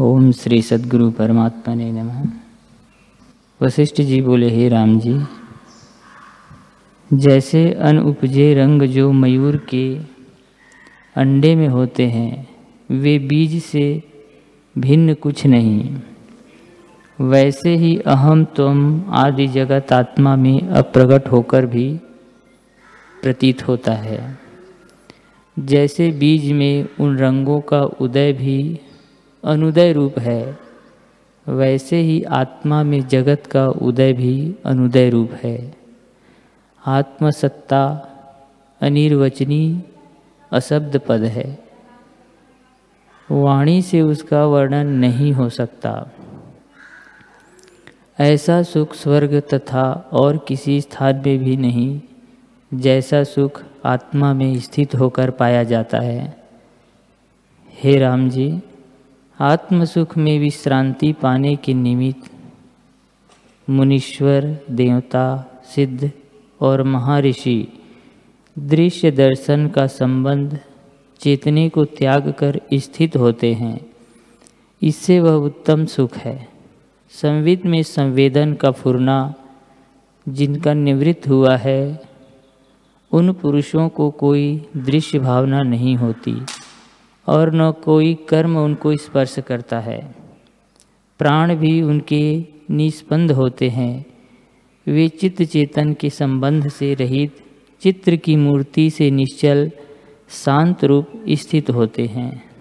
ओम श्री सदगुरु परमात्मा ने नमः। वशिष्ठ जी बोले, हे राम जी, जैसे अन उपजे रंग जो मयूर के अंडे में होते हैं, वे बीज से भिन्न कुछ नहीं। वैसे ही अहम तुम आदि जगत आत्मा में अप्रगट होकर भी प्रतीत होता है। जैसे बीज में उन रंगों का उदय भी अनुदय रूप है। वैसे ही आत्मा में जगत का उदय भी अनुदय रूप है। आत्मसत्ता अनिर्वचनी अशब्द पद है। वाणी से उसका वर्णन नहीं हो सकता। ऐसा सुख स्वर्ग तथा और किसी स्थान में भी नहीं, जैसा सुख आत्मा में स्थित होकर पाया जाता है। हे राम जी आत्म सुख में विश्रांति पाने के निमित्त मुनीश्वर, देवता, सिद्ध और महर्षि दृश्य दर्शन का संबंध चेतने को त्याग कर स्थित होते हैं। इससे वह उत्तम सुख है। संविद में संवेदन का फुरना जिनका निवृत्त हुआ है, उन पुरुषों को कोई दृश्य भावना नहीं होती। और न कोई कर्म उनको स्पर्श करता है। प्राण भी उनके निष्पन्द होते हैं। वे चित्त चेतन के संबंध से रहित, चित्र की मूर्ति से निश्चल, शांत रूप स्थित होते हैं।